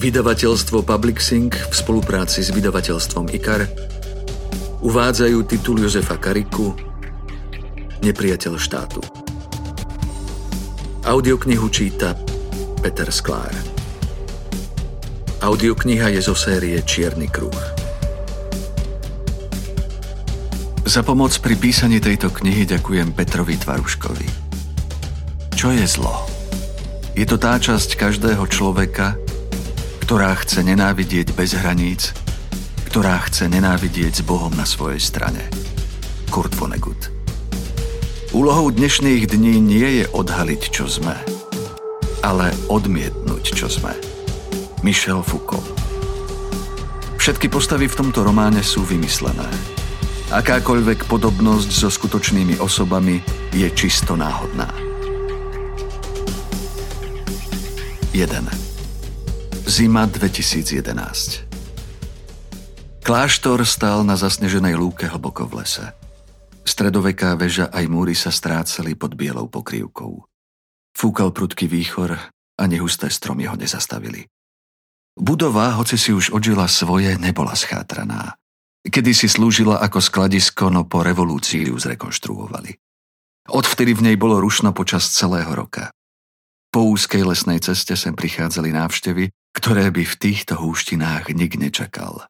Vydavateľstvo Publixing v spolupráci s vydavateľstvom IKAR uvádzajú titul Jozefa Kariku Nepriateľ štátu. Audioknihu číta Peter Sklár. Audiokniha je zo série Čierny kruh. Za pomoc pri písaní tejto knihy ďakujem Petrovi Tvaruškovi. Čo je zlo? Je to tá časť každého človeka, ktorá chce nenávidieť bez hraníc, ktorá chce nenávidieť s Bohom na svojej strane. Kurt Vonnegut Úlohou dnešných dní nie je odhaliť, čo sme, ale odmietnúť, čo sme. Michel Foucault Všetky postavy v tomto románe sú vymyslené. Akákoľvek podobnosť so skutočnými osobami je čisto náhodná. 1. Zima 2011 Kláštor stál na zasneženej lúke hlboko v lese. Stredoveká väža aj múry sa strácali pod bielou pokrývkou. Fúkal prudký výchor a nehusté stromy ho nezastavili. Budova, hoci si už odžila svoje, nebola schátraná. Kedy si slúžila ako skladisko, no po revolúcii ju zrekonštruovali. Odvtedy v nej bolo rušno počas celého roka. Po úzkej lesnej ceste sem prichádzali návštevy, ktoré by v týchto húštinách nik nečakal.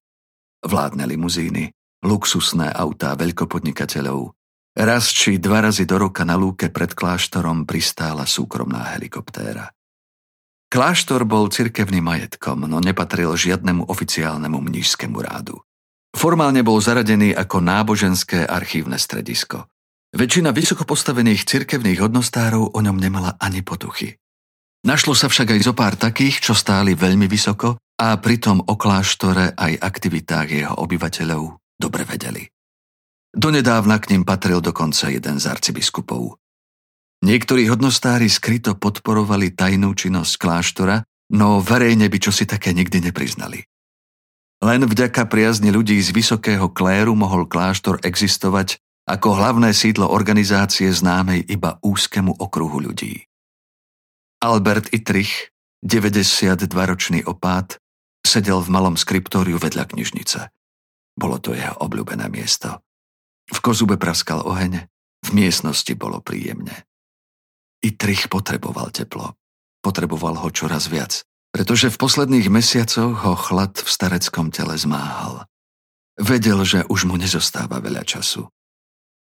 Vládne limuzíny, luxusné autá veľkopodnikateľov, raz či dva razy do roka na lúke pred kláštorom pristála súkromná helikoptéra. Kláštor bol cirkevným majetkom, no nepatril žiadnemu oficiálnemu mnížskému rádu. Formálne bol zaradený ako náboženské archívne stredisko. Väčšina vysoko postavených cirkevných hodnostárov o ňom nemala ani potuchy. Našlo sa však aj zo pár takých, čo stáli veľmi vysoko a pritom o kláštore aj aktivitách jeho obyvateľov dobre vedeli. Donedávna k ním patril dokonca jeden z arcibiskupov. Niektorí hodnostári skryto podporovali tajnú činnosť kláštora, no verejne by čo si také nikdy nepriznali. Len vďaka priazni ľudí z vysokého kléru mohol kláštor existovať ako hlavné sídlo organizácie známej iba úzkemu okruhu ľudí. Albert Itrich, 92-ročný opát, sedel v malom skriptóriu vedľa knižnice. Bolo to jeho obľúbené miesto. V kozube praskal oheň, v miestnosti bolo príjemne. Itrich potreboval teplo. Potreboval ho čoraz viac, pretože v posledných mesiacoch ho chlad v stareckom tele zmáhal. Vedel, že už mu nezostáva veľa času.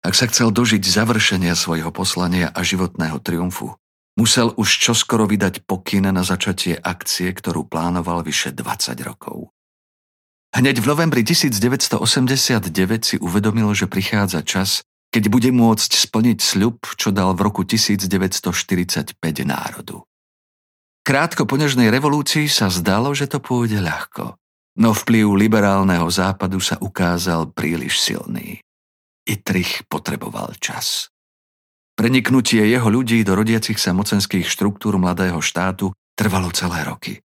Ak sa chcel dožiť završenia svojho poslania a životného triumfu, Musel už čoskoro vydať pokyn na začatie akcie, ktorú plánoval vyše 20 rokov. Hneď v novembri 1989 si uvedomil, že prichádza čas, keď bude môcť splniť sľub, čo dal v roku 1945 národu. Krátko po nežnej revolúcii sa zdalo, že to pôjde ľahko, no vplyv liberálneho západu sa ukázal príliš silný. Itrich potreboval čas. Preniknutie jeho ľudí do rodiacich sa mocenských štruktúr mladého štátu trvalo celé roky.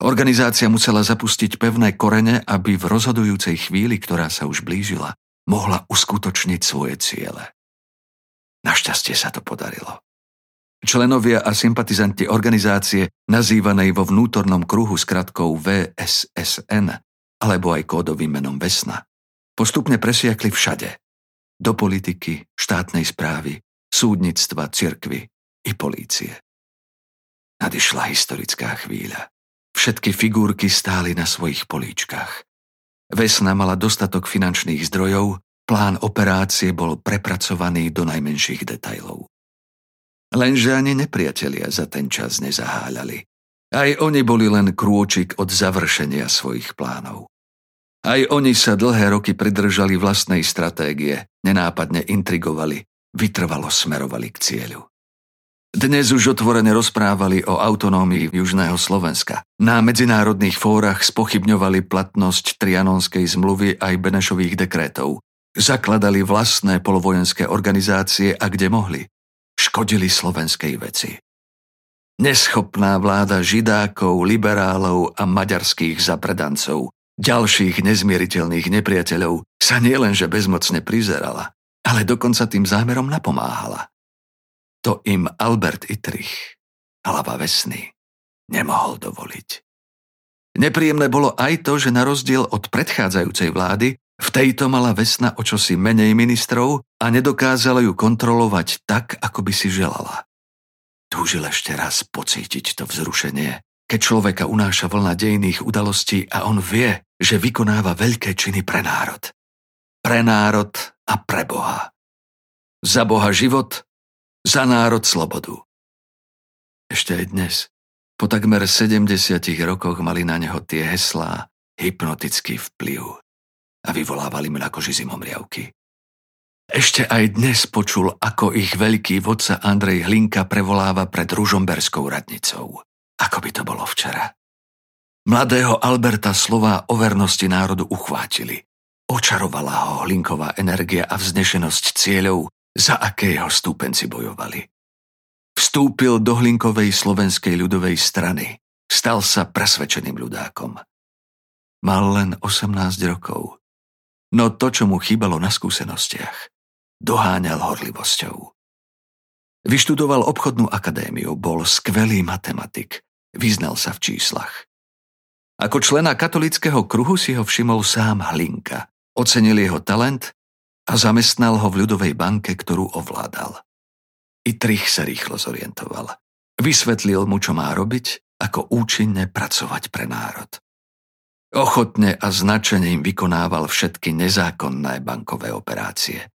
Organizácia musela zapustiť pevné korene, aby v rozhodujúcej chvíli, ktorá sa už blížila, mohla uskutočniť svoje ciele. Našťastie sa to podarilo. Členovia a sympatizanti organizácie, nazývanej vo vnútornom kruhu skratkou VSSN, alebo aj kódovým menom Vesna, postupne presiakli všade. Do politiky, štátnej správy, súdnictva, cirkvy i polície. Nadišla historická chvíľa. Všetky figurky stáli na svojich políčkach. Vesna mala dostatok finančných zdrojov, plán operácie bol prepracovaný do najmenších detajlov. Lenže ani nepriatelia za ten čas nezaháľali. Aj oni boli len krôčik od završenia svojich plánov. Aj oni sa dlhé roky pridržali vlastnej stratégie, nenápadne intrigovali, vytrvalo smerovali k cieľu. Dnes už otvorene rozprávali o autonómii Južného Slovenska. Na medzinárodných fórach spochybňovali platnosť Trianonskej zmluvy aj Benešových dekrétov. Zakladali vlastné polovojenské organizácie a kde mohli, škodili slovenskej veci. Neschopná vláda židákov, liberálov a maďarských zapredancov, ďalších nezmieriteľných nepriateľov, sa nielenže bezmocne prizerala, ale dokonca tým zámerom napomáhala. To im Albert Itrich, hlava vesny, nemohol dovoliť. Nepríjemné bolo aj to, že na rozdiel od predchádzajúcej vlády, v tejto mala Vesna o čosi menej ministrov a nedokázala ju kontrolovať tak, ako by si želala. Túžil ešte raz pocítiť to vzrušenie, keď človeka unáša vlna dejných udalostí a on vie, že vykonáva veľké činy pre národ. Pre národ a pre Boha. Za Boha život, za národ slobodu. Ešte aj dnes, po takmer 70 rokoch mali na neho tie heslá hypnotický vplyv a vyvolávali mľakoži zimomriavky. Ešte aj dnes počul, ako ich veľký vodca Andrej Hlinka prevoláva pred Ružomberskou radnicou. Ako by to bolo včera. Mladého Alberta slova o vernosti národu uchvátili. Očarovala ho Hlinková energia a vznešenosť cieľov, za aké jeho stúpenci bojovali. Vstúpil do Hlinkovej slovenskej ľudovej strany. Stal sa presvedčeným ľudákom. Mal len 18 rokov. No to, čo mu chýbalo na skúsenostiach, doháňal horlivosťou. Vyštudoval obchodnú akadémiu, bol skvelý matematik, vyznal sa v číslach. Ako člena katolického kruhu si ho všimol sám Hlinka, ocenil jeho talent a zamestnal ho v ľudovej banke, ktorú ovládal. I Trich sa rýchlo zorientoval. Vysvetlil mu, čo má robiť, ako účinne pracovať pre národ. Ochotne a značením vykonával všetky nezákonné bankové operácie.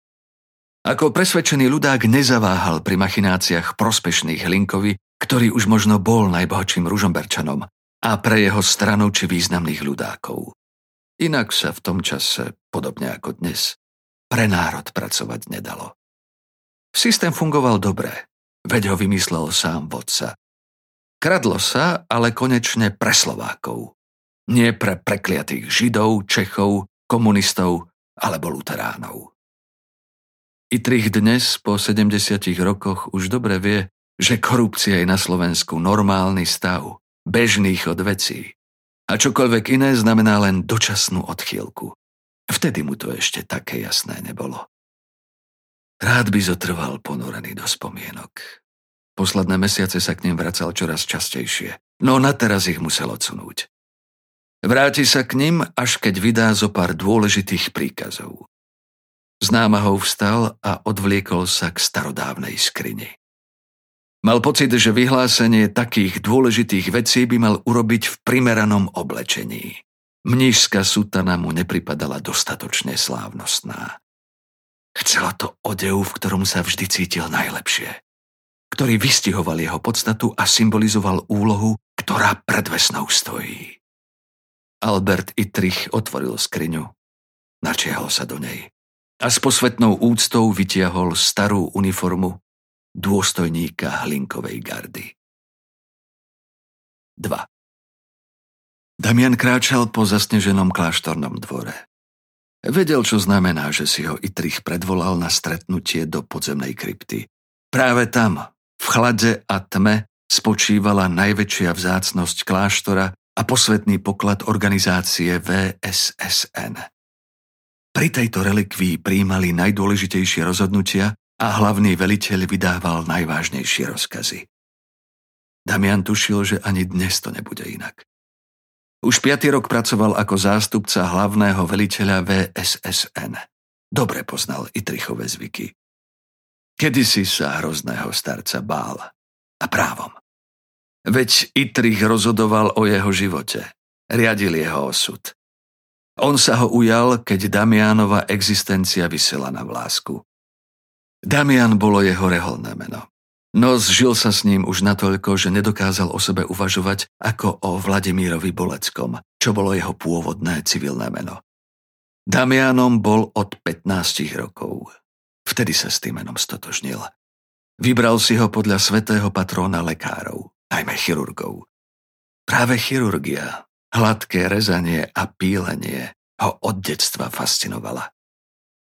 Ako presvedčený ľudák nezaváhal pri machináciách prospešných Linkovi, ktorý už možno bol najbohatším ružomberčanom a pre jeho stranu či významných ľudákov. Inak sa v tom čase, podobne ako dnes, pre národ pracovať nedalo. Systém fungoval dobre, veď ho vymyslel sám vodca. Kradlo sa, ale konečne pre Slovákov. Nie pre prekliatých Židov, Čechov, komunistov alebo luteránov. Itrich dnes, po 70 rokoch, už dobre vie, že korupcia je na Slovensku normálny stav, bežný chod vecí. A čokoľvek iné znamená len dočasnú odchýlku. Vtedy mu to ešte také jasné nebolo. Rád by zotrval ponorený do spomienok. Posledné mesiace sa k ním vracal čoraz častejšie, no na teraz ich musel odsunúť. Vráti sa k ním, až keď vydá zo pár dôležitých príkazov. Z námahou vstal a odvliekol sa k starodávnej skrini. Mal pocit, že vyhlásenie takých dôležitých vecí by mal urobiť v primeranom oblečení. Mnížská sutana mu nepripadala dostatočne slávnostná. Chcela to odev, v ktorom sa vždy cítil najlepšie, ktorý vystihoval jeho podstatu a symbolizoval úlohu, ktorá pred vesnou stojí. Albert Itrich otvoril skriňu, načiahol sa do nej a s posvetnou úctou vytiahol starú uniformu dôstojníka Hlinkovej gardy. 2. Damian kráčal po zasneženom kláštornom dvore. Vedel, čo znamená, že si ho Itrich predvolal na stretnutie do podzemnej krypty. Práve tam, v chlade a tme, spočívala najväčšia vzácnosť kláštora a posvetný poklad organizácie VSSN. Pri tejto relikvii príjmali najdôležitejšie rozhodnutia a hlavný veliteľ vydával najvážnejšie rozkazy. Damian tušil, že ani dnes to nebude inak. Už piatý rok pracoval ako zástupca hlavného veliteľa VSSN. Dobre poznal Itrichové zvyky. Kedysi sa hrozného starca bál. A právom. Veď Itrich rozhodoval o jeho živote. Riadil jeho osud. On sa ho ujal, keď Damianova existencia vysela na vlásku. Damian bolo jeho reholné meno. No zžil sa s ním už natoľko, že nedokázal o sebe uvažovať ako o Vladimírovi Boleckom, čo bolo jeho pôvodné civilné meno. Damianom bol od 15 rokov. Vtedy sa s tým menom stotožnil. Vybral si ho podľa svetého patróna lekárov, najmä chirurgov. Práve chirurgia, hladké rezanie a pílenie ho od detstva fascinovala.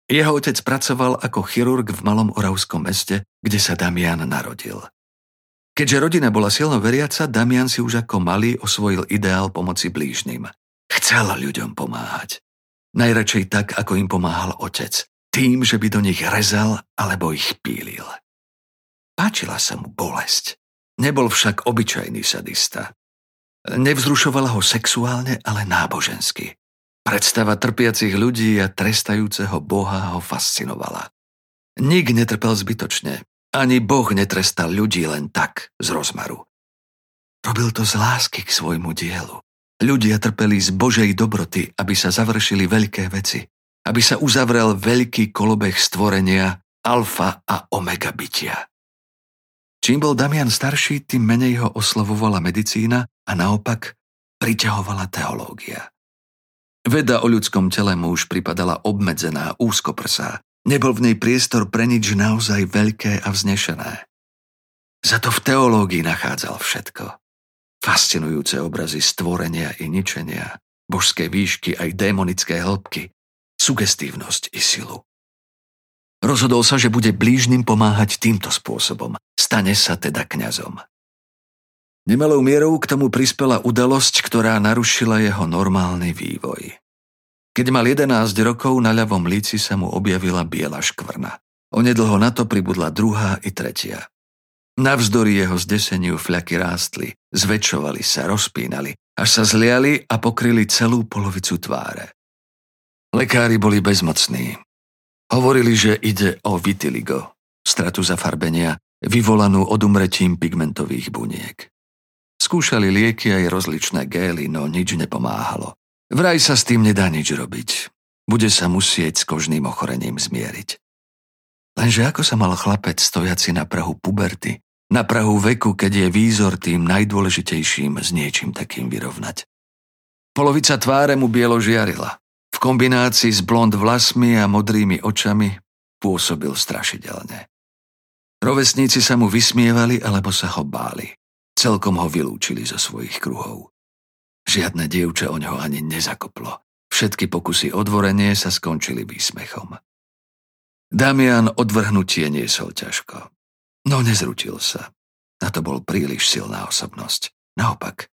Jeho otec pracoval ako chirurg v malom oravskom meste, kde sa Damian narodil. Keďže rodina bola silno veriaca, Damian si už ako malý osvojil ideál pomoci blížnym. Chcel ľuďom pomáhať. Najradšej tak, ako im pomáhal otec. Tým, že by do nich rezal alebo ich pílil. Páčila sa mu bolesť. Nebol však obyčajný sadista. Nevzrušovala ho sexuálne, ale nábožensky. Predstava trpiacich ľudí a trestajúceho Boha ho fascinovala. Nik netrpel zbytočne, ani Boh netrestal ľudí len tak, z rozmaru. Robil to z lásky k svojmu dielu. Ľudia trpeli z Božej dobroty, aby sa završili veľké veci, aby sa uzavrel veľký kolobeh stvorenia, alfa a omega bytia. Čím bol Damian starší, tým menej ho oslovovala medicína a naopak priťahovala teológia. Veda o ľudskom tele mu už pripadala obmedzená, úzkoprsá. Nebol v nej priestor pre nič naozaj veľké a vznešené. Za to v teológii nachádzal všetko. Fascinujúce obrazy stvorenia i ničenia, božské výšky aj démonické hĺbky, sugestívnosť i silu. Rozhodol sa, že bude blížnym pomáhať týmto spôsobom. Stane sa teda kňazom. Nemalou mierou k tomu prispela udalosť, ktorá narušila jeho normálny vývoj. Keď mal 11 rokov, na ľavom líci sa mu objavila biela škvrna. Onedlho na to pribudla druhá i tretia. Navzdory jeho zdeseniu fľaky rástli, zväčšovali sa, rozpínali, až sa zliali a pokryli celú polovicu tváre. Lekári boli bezmocní. Hovorili, že ide o vitiligo, stratu zafarbenia, vyvolanú odumretím pigmentových buniek. Skúšali lieky aj rozličné gély, no nič nepomáhalo. Vraj sa s tým nedá nič robiť. Bude sa musieť s kožným ochorením zmieriť. Lenže ako sa mal chlapec stojaci na prahu puberty na prahu veku, keď je výzor tým najdôležitejším s niečím takým vyrovnať. Polovica tváre mu bielo žiarila. V kombinácii s blond vlasmi a modrými očami pôsobil strašidelne. Rovesníci sa mu vysmievali alebo sa ho báli. Celkom ho vylúčili zo svojich kruhov. Žiadne dievče o ňo ani nezakoplo. Všetky pokusy o sa skončili výsmechom. Damian odvrhnutie niesol ťažko. No nezručil sa. Na to bol príliš silná osobnosť. Naopak.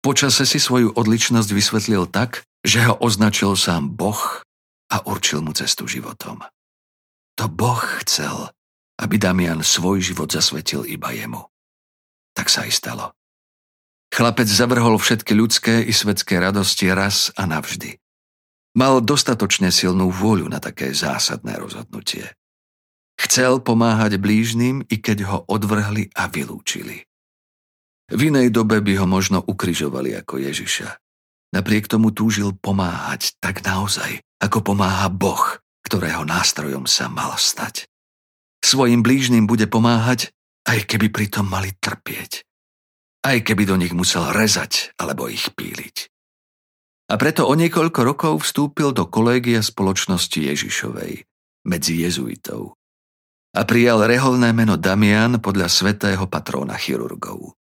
Počase si svoju odličnosť vysvetlil tak, že ho označil sám Boh a určil mu cestu životom. To Boh chcel, aby Damian svoj život zasvetil iba jemu. Tak sa aj stalo. Chlapec zavrhol všetky ľudské i svetské radosti raz a navždy. Mal dostatočne silnú vôľu na také zásadné rozhodnutie. Chcel pomáhať blížnym, i keď ho odvrhli a vylúčili. V inej dobe by ho možno ukrižovali ako Ježiša. Napriek tomu túžil pomáhať tak naozaj, ako pomáha Boh, ktorého nástrojom sa mal stať. Svojim blížnym bude pomáhať, aj keby pritom mali trpieť. Aj keby do nich musel rezať alebo ich píliť. A preto o niekoľko rokov vstúpil do kolégia spoločnosti Ježišovej medzi jezuitov a prijal reholné meno Damian podľa svetého patróna chirurgov.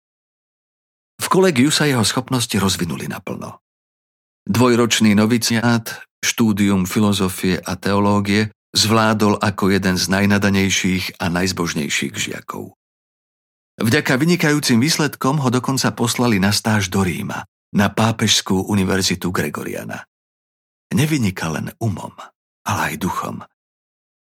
V kolegiu sa jeho schopnosti rozvinuli naplno. Dvojročný noviciát, štúdium filozofie a teológie zvládol ako jeden z najnadanejších a najzbožnejších žiakov. Vďaka vynikajúcim výsledkom ho dokonca poslali na stáž do Ríma, na pápežskú univerzitu Gregoriana. Nevynika len umom, ale aj duchom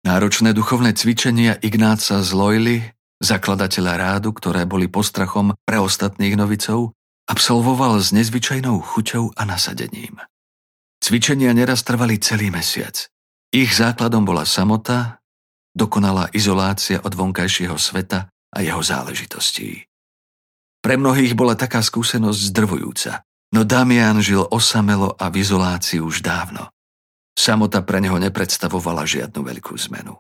Náročné duchovné cvičenia Ignáca z Loyly, zakladateľa rádu, ktoré boli postrachom pre ostatných novicov, absolvoval s nezvyčajnou chuťou a nasadením. Cvičenia neraz trvali celý mesiac. Ich základom bola samota, dokonalá izolácia od vonkajšieho sveta a jeho záležitostí. Pre mnohých bola taká skúsenosť zdrvujúca, no Damian žil osamelo a v izolácii už dávno. Samota pre neho nepredstavovala žiadnu veľkú zmenu.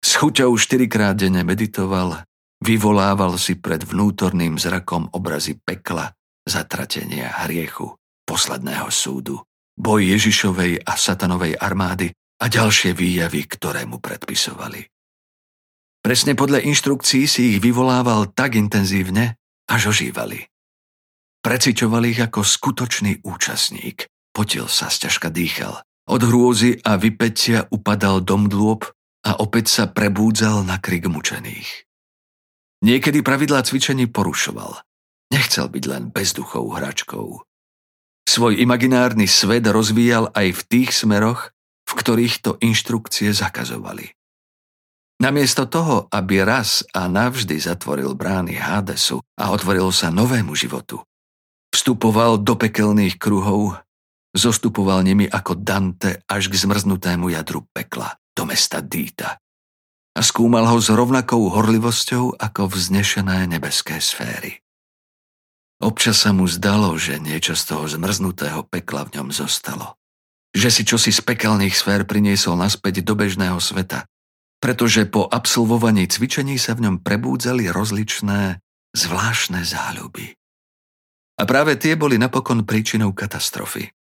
S chuťou štyrikrát denne meditoval, vyvolával si pred vnútorným zrakom obrazy pekla, zatratenia, hriechu, posledného súdu, boj Ježišovej a satanovej armády a ďalšie výjavy, ktoré mu predpisovali. Presne podľa inštrukcií si ich vyvolával tak intenzívne, až ožívali. Preciťoval ich ako skutočný účastník, potil sa, sťažka dýchal, od hrôzy a vypetia upadal dom dlôb a opäť sa prebúdzal na krik mučených. Niekedy pravidlá cvičení porušoval. Nechcel byť len bezduchou hračkou. Svoj imaginárny svet rozvíjal aj v tých smeroch, v ktorých to inštrukcie zakazovali. Namiesto toho, aby raz a navždy zatvoril brány Hadesu a otvoril sa novému životu, Vstupoval do pekelných kruhov, zostupoval nimi ako Dante až k zmrznutému jadru pekla, do mesta Dýta. A skúmal ho s rovnakou horlivosťou ako vznešené nebeské sféry. Občas sa mu zdalo, že niečo z toho zmrznutého pekla v ňom zostalo. Že si čosi z pekelných sfér priniesol naspäť do bežného sveta, pretože po absolvovaní cvičení sa v ňom prebúdzali rozličné, zvláštne záľuby. A práve tie boli napokon príčinou katastrofy.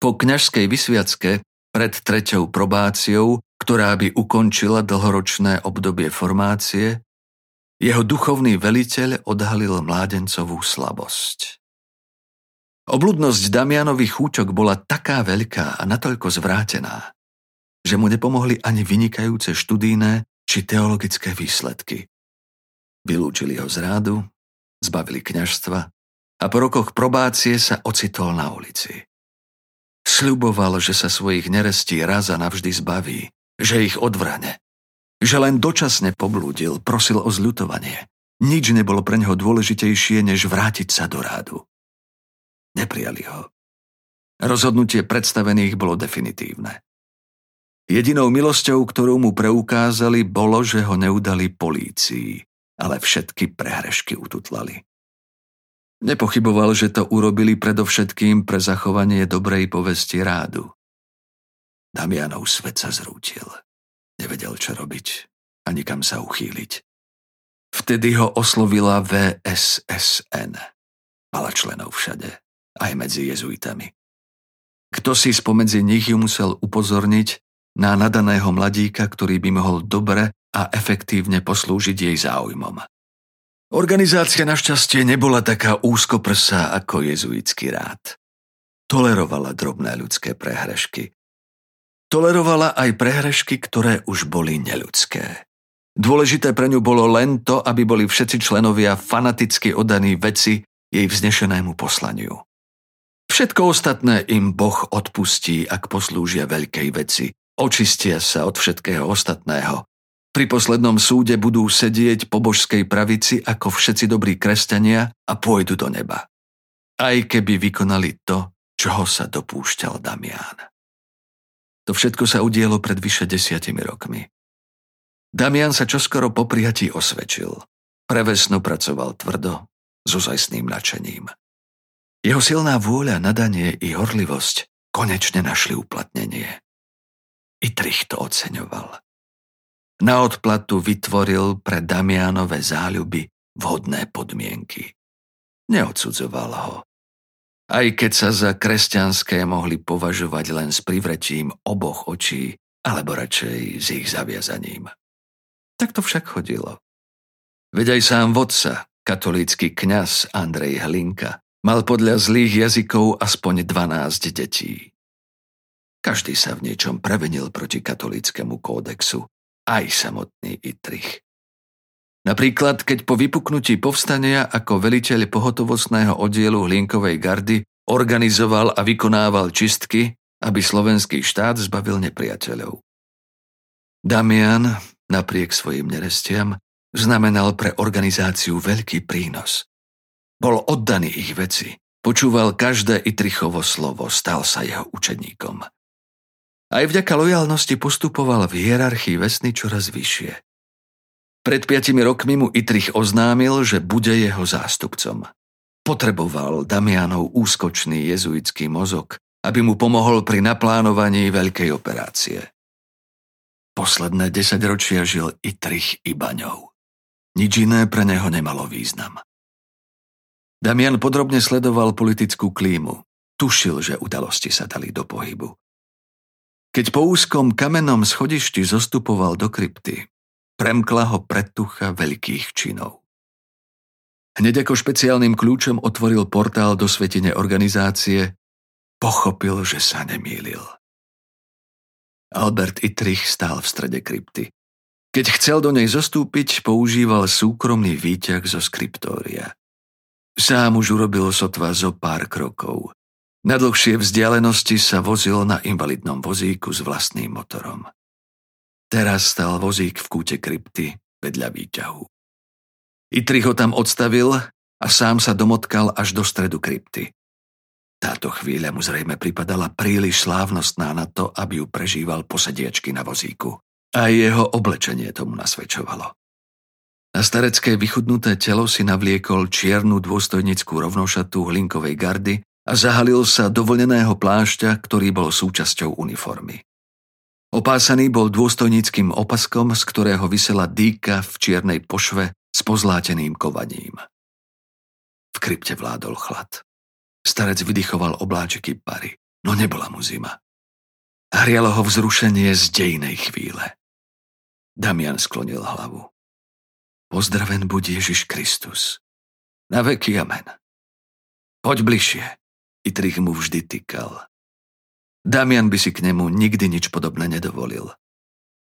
Po kňažskej vysviacke pred treťou probáciou, ktorá by ukončila dlhoročné obdobie formácie, jeho duchovný veliteľ odhalil mládencovú slabosť. Obludnosť Damianových chúčok bola taká veľká a natoľko zvrátená, že mu nepomohli ani vynikajúce študijné či teologické výsledky. Vylúčili ho z rádu, zbavili kňažstva a po rokoch probácie sa ocitol na ulici. Sľuboval, že sa svojich nerestí raz a navždy zbaví, že ich odvrane, že len dočasne poblúdil, prosil o zľutovanie. Nič nebolo pre neho dôležitejšie, než vrátiť sa do rádu. Neprijali ho. Rozhodnutie predstavených bolo definitívne. Jedinou milosťou, ktorú mu preukázali, bolo, že ho neudali polícii, ale všetky prehrešky ututlali. Nepochyboval, že to urobili predovšetkým pre zachovanie dobrej povesti rádu. Damianov svet sa zrútil. Nevedel, čo robiť a nikam sa uchýliť. Vtedy ho oslovila VSSN. Mala členov všade, aj medzi jezuitami. Kto si spomedzi nich ju musel upozorniť na nadaného mladíka, ktorý by mohol dobre a efektívne poslúžiť jej záujmom. Organizácia našťastie nebola taká úzkoprsá ako jezuitský rád. Tolerovala drobné ľudské prehrešky. Tolerovala aj prehrešky, ktoré už boli neľudské. Dôležité pre ňu bolo len to, aby boli všetci členovia fanaticky oddaní veci jej vznešenému poslaniu. Všetko ostatné im Boh odpustí, ak poslúžia veľkej veci, očistia sa od všetkého ostatného pri poslednom súde budú sedieť po božskej pravici ako všetci dobrí kresťania a pôjdu do neba. Aj keby vykonali to, čoho sa dopúšťal Damián. To všetko sa udielo pred vyše desiatimi rokmi. Damian sa čoskoro po prijatí osvedčil. Prevesno pracoval tvrdo, so zajstným nadšením. Jeho silná vôľa, nadanie i horlivosť konečne našli uplatnenie. I Trich to oceňoval. Na odplatu vytvoril pre Damianové záľuby vhodné podmienky. Neodsudzoval ho. Aj keď sa za kresťanské mohli považovať len s privretím oboch očí, alebo radšej s ich zaviazaním. Tak to však chodilo. Veď aj sám vodca, katolícky kňaz Andrej Hlinka, mal podľa zlých jazykov aspoň 12 detí. Každý sa v niečom prevenil proti katolíckému kódexu aj samotný Itrich. Napríklad, keď po vypuknutí povstania ako veliteľ pohotovostného oddielu Hlinkovej gardy organizoval a vykonával čistky, aby slovenský štát zbavil nepriateľov. Damian, napriek svojim nerestiam, znamenal pre organizáciu veľký prínos. Bol oddaný ich veci, počúval každé Itrichovo slovo, stal sa jeho učeníkom. Aj vďaka lojalnosti postupoval v hierarchii vesny čoraz vyššie. Pred piatimi rokmi mu Itrich oznámil, že bude jeho zástupcom. Potreboval Damianov úskočný jezuitský mozog, aby mu pomohol pri naplánovaní veľkej operácie. Posledné desaťročia žil Itrich iba ňou. Nič iné pre neho nemalo význam. Damian podrobne sledoval politickú klímu. Tušil, že udalosti sa dali do pohybu. Keď po úzkom kamennom schodišti zostupoval do krypty, premkla ho predtucha veľkých činov. Hneď ako špeciálnym kľúčom otvoril portál do svetine organizácie, pochopil, že sa nemýlil. Albert Itrich stál v strede krypty. Keď chcel do nej zostúpiť, používal súkromný výťah zo skriptória. Sám už urobil sotva zo pár krokov. Na dlhšie vzdialenosti sa vozil na invalidnom vozíku s vlastným motorom. Teraz stal vozík v kúte krypty vedľa výťahu. Itrich ho tam odstavil a sám sa domotkal až do stredu krypty. Táto chvíľa mu zrejme pripadala príliš slávnostná na to, aby ju prežíval posediačky na vozíku. A jeho oblečenie tomu nasvedčovalo. Na starecké vychudnuté telo si navliekol čiernu dôstojnickú rovnošatú hlinkovej gardy a zahalil sa do vlneného plášťa, ktorý bol súčasťou uniformy. Opásaný bol dôstojnickým opaskom, z ktorého vysela dýka v čiernej pošve s pozláteným kovaním. V krypte vládol chlad. Starec vydychoval obláčiky pary, no nebola mu zima. Hrialo ho vzrušenie z dejnej chvíle. Damian sklonil hlavu. Pozdraven buď Ježiš Kristus. Na veky amen. Poď bližšie. Itrich mu vždy tykal. Damian by si k nemu nikdy nič podobné nedovolil.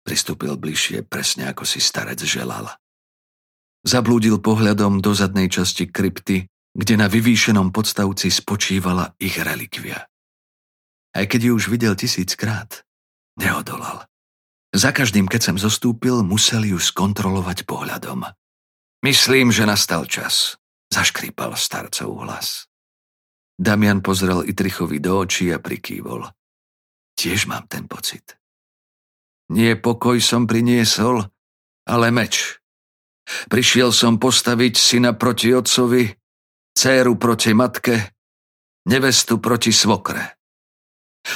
Pristúpil bližšie presne ako si starec želal. Zablúdil pohľadom do zadnej časti krypty, kde na vyvýšenom podstavci spočívala ich relikvia. Aj keď ju už videl tisíckrát, neodolal. Za každým, keď sem zostúpil, musel ju skontrolovať pohľadom. Myslím, že nastal čas, zaškrípal starcov hlas. Damian pozrel Itrichovi do očí a prikývol. Tiež mám ten pocit. Nie pokoj som priniesol, ale meč. Prišiel som postaviť syna proti otcovi dceru proti matke, nevestu proti svokre.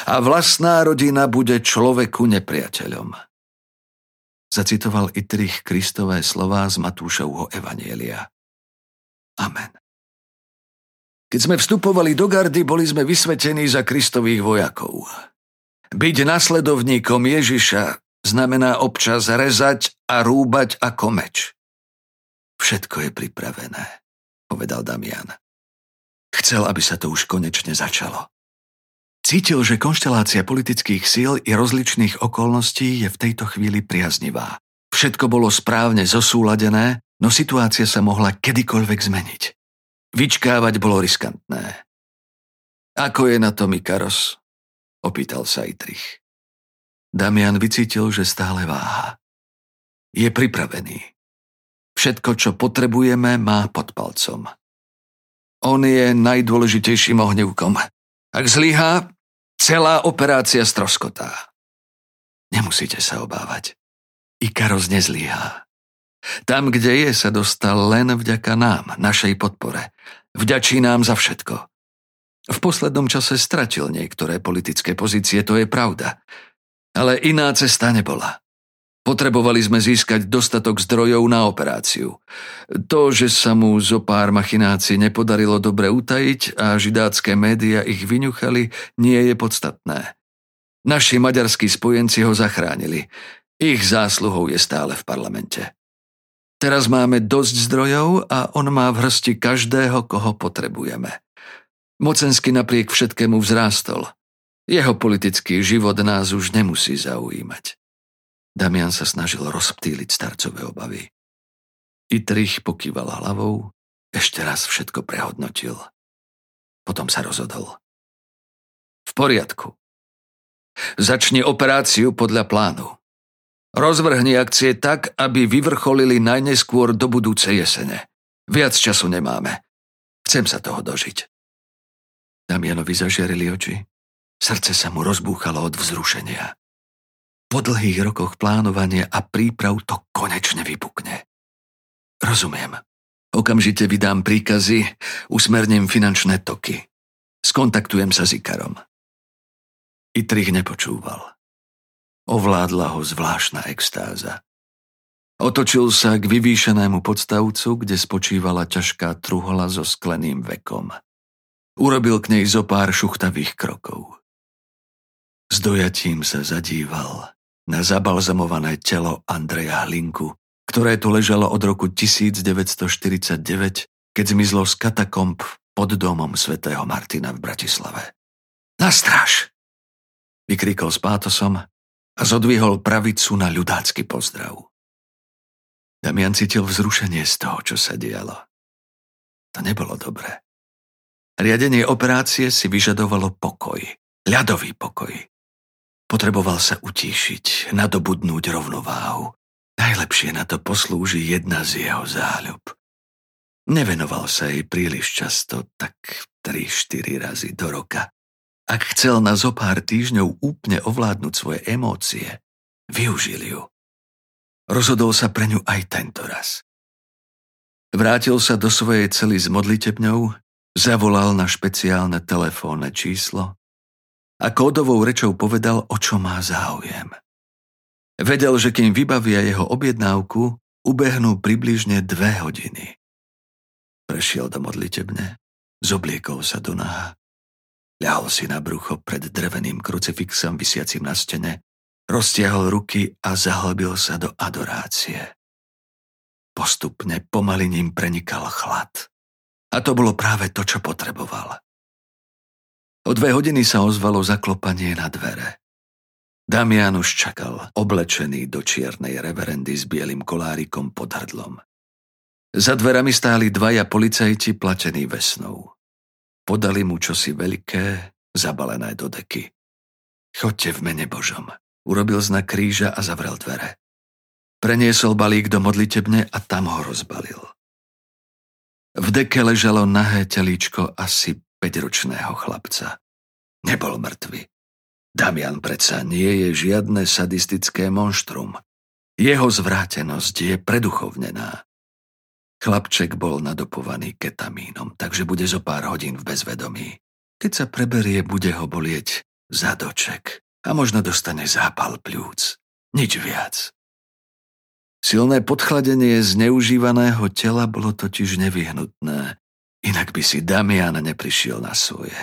A vlastná rodina bude človeku nepriateľom. Zacitoval Itrich Kristové slová z Matúšovho Evanielia. Amen. Keď sme vstupovali do gardy, boli sme vysvetení za Kristových vojakov. Byť nasledovníkom Ježiša znamená občas rezať a rúbať ako meč. Všetko je pripravené povedal Damian. Chcel, aby sa to už konečne začalo. Cítil, že konštelácia politických síl i rozličných okolností je v tejto chvíli priaznivá. Všetko bolo správne zosúladené, no situácia sa mohla kedykoľvek zmeniť. Vyčkávať bolo riskantné. Ako je na to Mikaros? Opýtal sa Itrich. Damian vycítil, že stále váha. Je pripravený. Všetko, čo potrebujeme, má pod palcom. On je najdôležitejším ohnívkom. Ak zlyhá, celá operácia stroskotá. Nemusíte sa obávať. Ikaros nezlyhá. Tam, kde je, sa dostal len vďaka nám, našej podpore. Vďačí nám za všetko. V poslednom čase stratil niektoré politické pozície, to je pravda. Ale iná cesta nebola. Potrebovali sme získať dostatok zdrojov na operáciu. To, že sa mu zo pár machinácií nepodarilo dobre utajiť a židácké média ich vyňuchali, nie je podstatné. Naši maďarskí spojenci ho zachránili. Ich zásluhou je stále v parlamente. Teraz máme dosť zdrojov a on má v hrsti každého, koho potrebujeme. Mocensky napriek všetkému vzrástol. Jeho politický život nás už nemusí zaujímať. Damian sa snažil rozptýliť starcové obavy. Itrich pokýval hlavou, ešte raz všetko prehodnotil. Potom sa rozhodol. V poriadku. Začni operáciu podľa plánu. Rozvrhni akcie tak, aby vyvrcholili najneskôr do budúcej jesene. Viac času nemáme. Chcem sa toho dožiť. Damianovi zažiarili oči. Srdce sa mu rozbúchalo od vzrušenia. Po dlhých rokoch plánovania a príprav to konečne vypukne. Rozumiem. Okamžite vydám príkazy, usmerním finančné toky. Skontaktujem sa s Ikarom. Itrich nepočúval. Ovládla ho zvláštna extáza. Otočil sa k vyvýšenému podstavcu, kde spočívala ťažká truhla so skleným vekom. Urobil k nej zo pár šuchtavých krokov. S dojatím sa zadíval na zabalzamované telo Andreja Hlinku, ktoré tu ležalo od roku 1949, keď zmizlo z katakomb pod domom svätého Martina v Bratislave. Na stráž! Vykríkol s pátosom a zodvihol pravicu na ľudácky pozdrav. Damian cítil vzrušenie z toho, čo sa dialo. To nebolo dobré. Riadenie operácie si vyžadovalo pokoj, ľadový pokoj. Potreboval sa utíšiť, nadobudnúť rovnováhu. Najlepšie na to poslúži jedna z jeho záľub. Nevenoval sa jej príliš často, tak 3-4 razy do roka. Ak chcel na zo pár týždňov úplne ovládnuť svoje emócie, využil ju. Rozhodol sa pre ňu aj tento raz. Vrátil sa do svojej cely s modlitebňou, zavolal na špeciálne telefónne číslo a kódovou rečou povedal, o čo má záujem. Vedel, že kým vybavia jeho objednávku, ubehnú približne dve hodiny. Prešiel do modlitebne, zobliekol sa do náha. Ľahol si na brucho pred dreveným krucifixom vysiacim na stene, roztiahol ruky a zahlbil sa do adorácie. Postupne pomaly ním prenikal chlad. A to bolo práve to, čo potreboval. O dve hodiny sa ozvalo zaklopanie na dvere. Damian už čakal, oblečený do čiernej reverendy s bielým kolárikom pod hrdlom. Za dverami stáli dvaja policajti platení vesnou. Podali mu čosi veľké, zabalené do deky. Chodte v mene Božom. Urobil znak kríža a zavrel dvere. Preniesol balík do modlitebne a tam ho rozbalil. V deke ležalo nahé telíčko asi 5-ročného chlapca. Nebol mŕtvy. Damian predsa nie je žiadne sadistické monštrum. Jeho zvrátenosť je preduchovnená. Chlapček bol nadopovaný ketamínom, takže bude zo pár hodín v bezvedomí. Keď sa preberie, bude ho bolieť zadoček a možno dostane zápal pľúc. Nič viac. Silné podchladenie zneužívaného tela bolo totiž nevyhnutné, inak by si Damian neprišiel na svoje.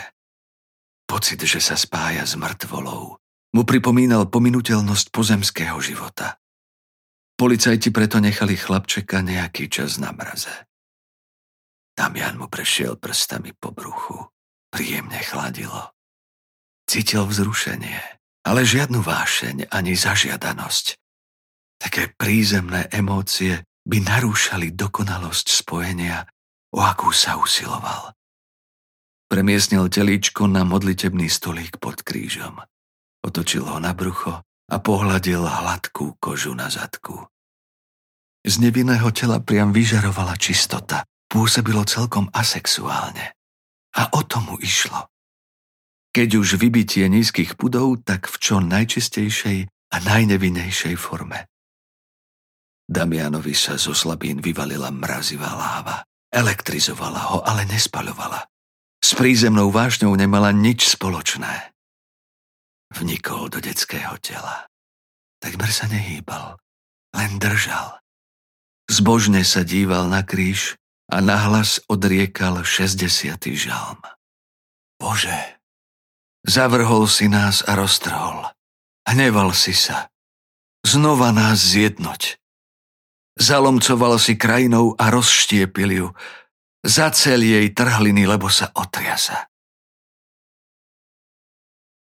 Pocit, že sa spája s mŕtvolou, mu pripomínal pominutelnosť pozemského života. Policajti preto nechali chlapčeka nejaký čas na mraze. Damian mu prešiel prstami po bruchu. Príjemne chladilo. Cítil vzrušenie, ale žiadnu vášeň ani zažiadanosť. Také prízemné emócie by narúšali dokonalosť spojenia, o akú sa usiloval. Premiesnil telíčko na modlitebný stolík pod krížom. Otočil ho na brucho a pohľadil hladkú kožu na zadku. Z nevinného tela priam vyžarovala čistota, pôsobilo celkom asexuálne. A o tomu išlo. Keď už vybitie nízkych pudov, tak v čo najčistejšej a najnevinnejšej forme. Damianovi sa zo slabín vyvalila mrazivá láva. Elektrizovala ho, ale nespaľovala. S prízemnou vášňou nemala nič spoločné. Vnikol do detského tela. Takmer sa nehýbal, len držal. Zbožne sa díval na kríž a nahlas odriekal 60. žalm. Bože, zavrhol si nás a roztrhol. Hneval si sa. Znova nás zjednoť. Zalomcoval si krajinou a rozštiepil ju. Zacel jej trhliny, lebo sa otriasa.